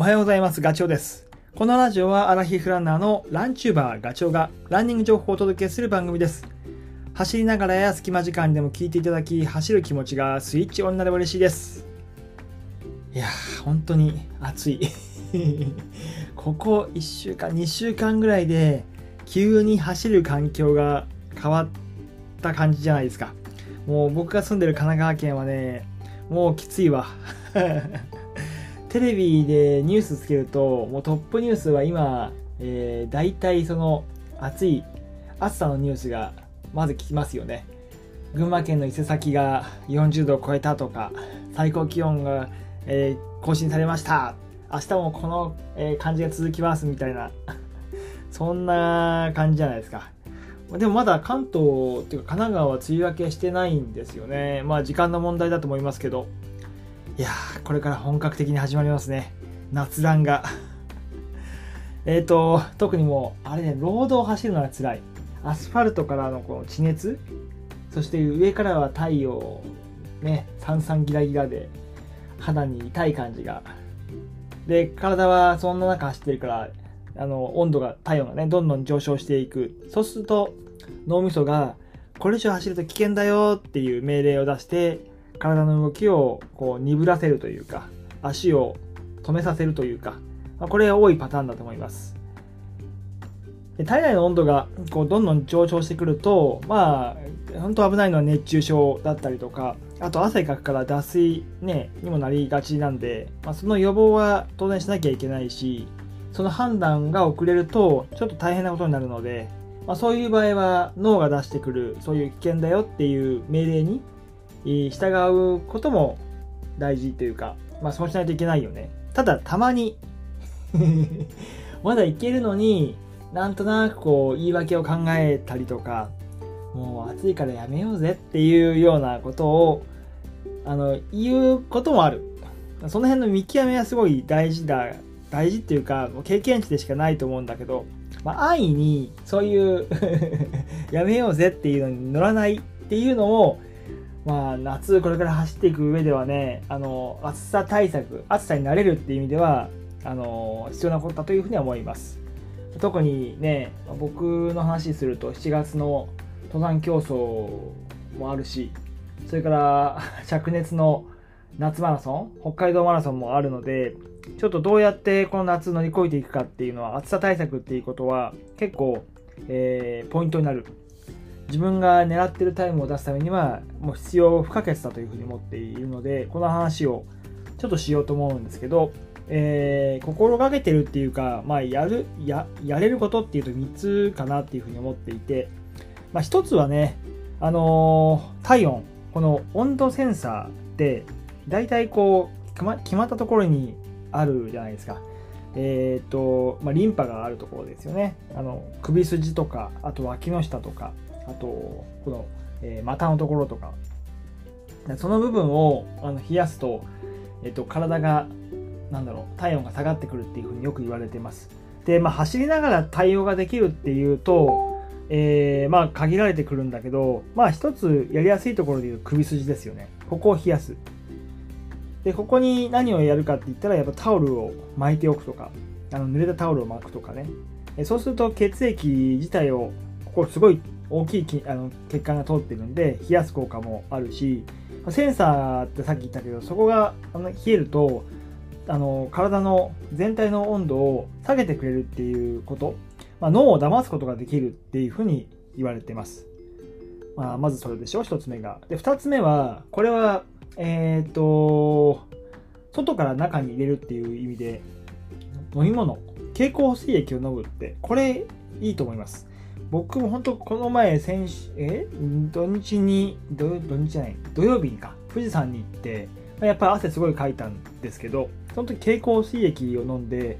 おはようございます。ガチョウです。このラジオはアラヒフランナーのランチューバーガチョウがランニング情報をお届けする番組です。走りながらや隙間時間でも聞いていただき、走る気持ちがスイッチオンになれば嬉しいです。いやー、本当に暑い。ここ1週間、2週間ぐらいで急に走る環境が変わった感じじゃないですか。もう僕が住んでる神奈川県はね、もうきついわ。テレビでニュースつけると、もうトップニュースは今、えー、大体その暑い、暑さのニュースがまず聞きますよね。群馬県の伊勢崎が40度を超えたとか、最高気温が、えー更新されました。明日もこの、えー感じが続きますみたいな、そんな感じじゃないですか。でもまだ関東っていうか神奈川は梅雨明けしてないんですよね。まあ時間の問題だと思いますけど。いやー、これから本格的に始まりますね。夏ランが。えっと、特にもう、あれね、ロードを走るのが辛い。アスファルトからのこの地熱、そして上からは太陽、ね、さんさんギラギラで、肌に痛い感じが。で、体はそんな中走ってるから、あの、温度が、体温がね、どんどん上昇していく。そうすると、脳みそが、これ以上走ると危険だよっていう命令を出して、体の動きをこう鈍らせるというか、足を止めさせるというか、まこれが多いパターンだと思います。体内の温度がこうどんどん上昇してくると、まあ、本当危ないのは熱中症だったりとか、あと汗かくから脱水、ね、にもなりがちなんで、まあ、その予防は当然しなきゃいけないし、その判断が遅れるとちょっと大変なことになるので、まあ、そういう場合は脳が出してくるそういう危険だよっていう命令に従うことも大事というか、まあそうしないといけないよね。ただたまに まだいけるのになんとなくこう言い訳を考えたりとかもう暑いからやめようぜっていうようなことをあの言うこともある。その辺の見極めはすごい大事だ大事っていうかもう経験値でしかないと思うんだけど、まあ、安易にそういう やめようぜっていうのに乗らないっていうのもまあ、夏これから走っていく上ではねあの暑さ対策暑さに慣れるっていう意味ではあの必要なことだというふうには思います。特にね僕の話すると7月の登山競争もあるしそれから灼熱の夏マラソン北海道マラソンもあるのでちょっとどうやってこの夏乗り越えていくかっていうのは暑さ対策っていうことは結構、えーポイントになる。自分が狙ってるタイムを出すためにはもう必要不可欠だというふうに思っているのでこの話をちょっとしようと思うんですけど、えー心がけてるっていうか、まあ、やるややれることっていうと3つかなっていうふうに思っていて、まあ、1つはね、あのー体温。この温度センサーって大体こう決ま決まったところにあるじゃないですか。えーとまあ、リンパがあるところですよね。あの首筋とかあと脇の下とか。あとこの、えー股のところとか。その部分をあの冷やすと、えっと体がなんだろう体温が下がってくるっていうふうによく言われてます。で、まあ、走りながら対応ができるっていうと、えーまあ限られてくるんだけどまあ一つやりやすいところでいう首筋ですよね。ここを冷やす。でここに何をやるかって言ったらやっぱタオルを巻いておくとか。あの濡れたタオルを巻くとかね。そうすると血液自体をここすごい大きいきあの血管が通ってるんで冷やす効果もあるしセンサーってさっき言ったけどそこがあの冷えるとあの体の全体の温度を下げてくれるっていうこと、まあ、脳を騙すことができるっていうふうに言われてます、まあ、まずそれでしょ一つ目が。で二つ目はこれはえっ、と外から中に入れるっていう意味で飲み物。経口補水液を飲むってこれいいと思います。僕も本当この前先週え？土日に土土日じゃない土曜日にか富士山に行ってやっぱり汗すごいかいたんですけどその時経口水液を飲んで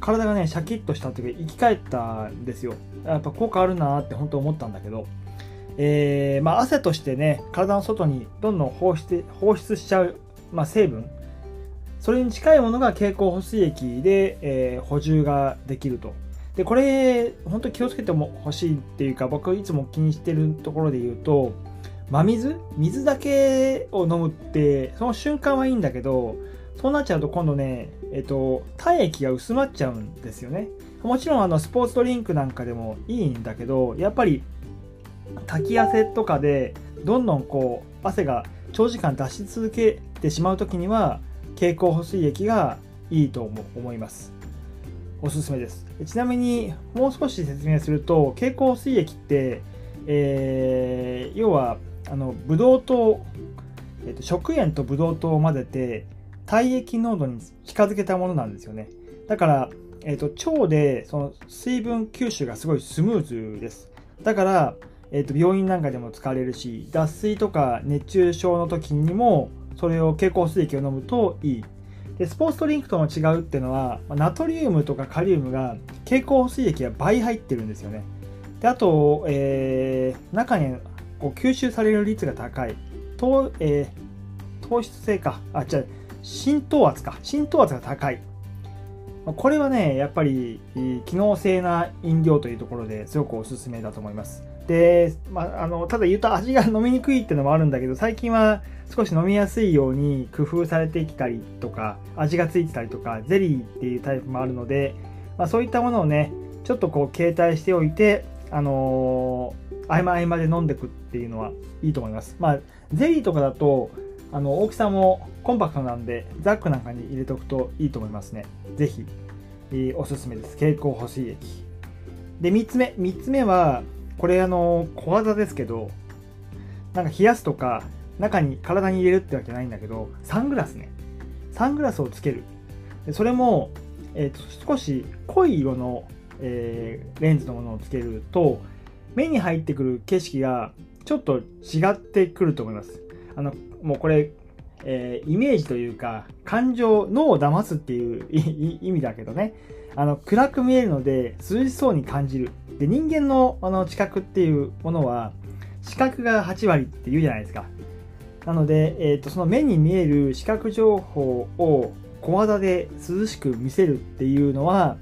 体がねシャキッとしたというか生き返ったんですよ。やっぱ効果あるなって本当思ったんだけどえーまあ、汗としてね体の外にどんどん放出放出しちゃう、まあ、成分それに近いものが経口補水液で、えー補充ができると。でこれ本当に気をつけてもほしいっていうか僕いつも気にしてるところで言うと真水？水だけを飲むってその瞬間はいいんだけどそうなっちゃうと今度ね、えっと、体液が薄まっちゃうんですよね。もちろんあのスポーツドリンクなんかでもいいんだけど、やっぱり滝汗とかでどんどんこう汗が長時間出し続けてしまう時には経口補水液がいいと思います。おすすめです。ちなみにもう少し説明すると経口補水液って、えー、要はあのブドウ糖、えーと、食塩とブドウ糖を混ぜて体液濃度に近づけたものなんですよね。だから、えーと、腸でその水分吸収がすごいスムーズです。だから、えーと、病院なんかでも使われるし脱水とか熱中症の時にもそれを経口水液を飲むといいでスポーツドリンクとの違うっていうのはナトリウムとかカリウムが経口補水液が倍入ってるんですよね。であと、えー、中にこう吸収される率が高い。糖,、えー、糖質性か。あじゃ浸透圧か。浸透圧が高い。これはねやっぱり機能性な飲料というところですごくおすすめだと思います。で、まあ、あのただ言うと味が飲みにくいっていうのもあるんだけど最近は少し飲みやすいように工夫されてきたりとか味がついてたりとかゼリーっていうタイプもあるので、まあ、そういったものをねちょっとこう携帯しておいてあのー、合間合間で飲んでくっていうのはいいと思います。まあゼリーとかだとあの大きさもコンパクトなんでザックなんかに入れておくといいと思いますね。是非、えー、おすすめです。経口補水液。で3つ目3つ目はこれあの小技ですけどなんか冷やすとか中に体に入れるってわけないんだけどサングラスね。サングラスをつける。でそれも、えーと、少し濃い色の、えー、レンズのものをつけると目に入ってくる景色がちょっと違ってくると思います。あのもうこれ、えー、イメージというか感情脳を騙すっていう 意味だけどね。あの暗く見えるので涼しそうに感じる。で人間のあの知覚っていうものは視覚が8割って言うじゃないですか。なので、えーと、その目に見える視覚情報を小技で涼しく見せるっていうのは、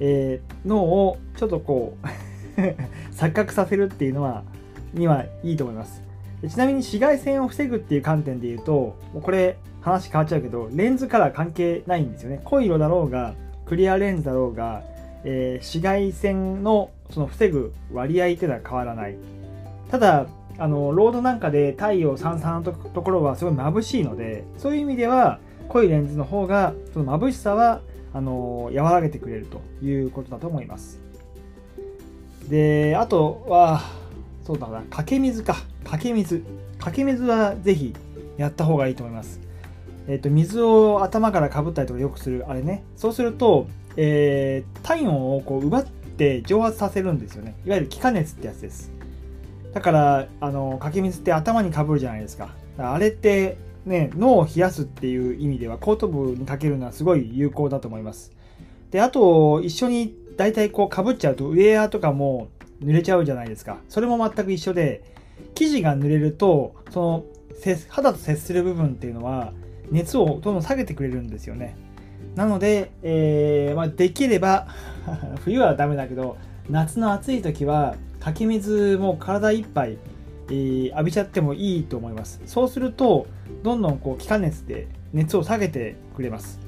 えー、脳をちょっとこう 錯覚させるっていうのはにはいいと思います。ちなみに紫外線を防ぐっていう観点で言うとこれ話変わっちゃうけどレンズカラー関係ないんですよね。濃い色だろうがクリアレンズだろうが、えー、紫外線のその防ぐ割合っていうのは変わらない。ただあのロードなんかで太陽さんさんのところはすごい眩しいのでそういう意味では濃いレンズの方がその眩しさはあの和らげてくれるということだと思います。であとはそうだなかけ水か。かけ水。かけ水はぜひやった方がいいと思います。えっ、ー、と水を頭からかぶったりとかよくするあれね。そうすると、えー、体温をこう奪って蒸発させるんですよね。いわゆる気化熱ってやつです。だからあのかけ水って頭にかぶるじゃないですか。あれってね脳を冷やすっていう意味では後頭部にかけるのはすごい有効だと思います。であと一緒に大体こうかぶっちゃうとウェアとかも濡れちゃうじゃないですか。それも全く一緒で生地が濡れるとその肌と接する部分っていうのは熱をどんどん下げてくれるんですよね。なので、えー、まあ、できれば 冬はダメだけど夏の暑い時はかき水も体いっぱい、えー、浴びちゃってもいいと思います。そうするとどんどんこう気化熱で熱を下げてくれます。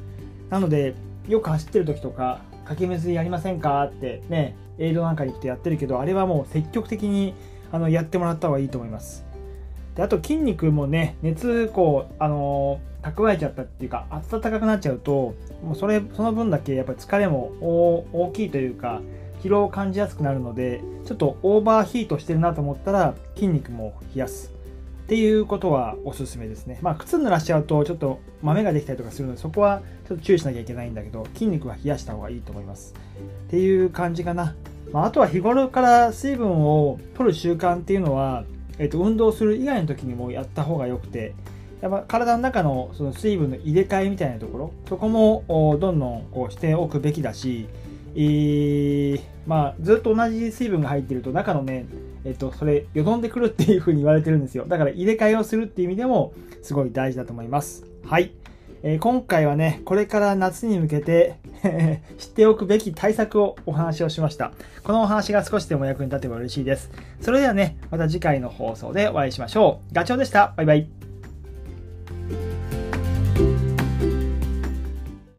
なのでよく走ってる時とかかき水やりませんかってねエイドなんかに来てやってるけどあれはもう積極的にあのやってもらった方がいいと思いますであと筋肉もね熱こうあの蓄えちゃったっていうか暖かくなっちゃうともうそれその分だけやっぱり疲れも大きいというか疲労を感じやすくなるのでちょっとオーバーヒートしてるなと思ったら筋肉も冷やすっていうことはおすすめですね。まあ靴濡らしちゃうとちょっと豆ができたりとかするのでそこはちょっと注意しなきゃいけないんだけど筋肉は冷やした方がいいと思います。っていう感じかな。まあ、あとは日頃から水分を取る習慣っていうのは、えっと、運動する以外の時にもやった方がよくてやっぱ体の中のその水分の入れ替えみたいなところそこもどんどんこうしておくべきだしえー、まあ、ずっと同じ水分が入ってると中のね、えっと、それ、よどんでくるっていう風に言われてるんですよ。だから入れ替えをするっていう意味でも、すごい大事だと思います。はい。えー、今回はね、これから夏に向けて 知っておくべき対策をお話をしました。このお話が少しでも役に立てば嬉しいです。それではね、また次回の放送でお会いしましょう。ガチョウでした。バイバイ。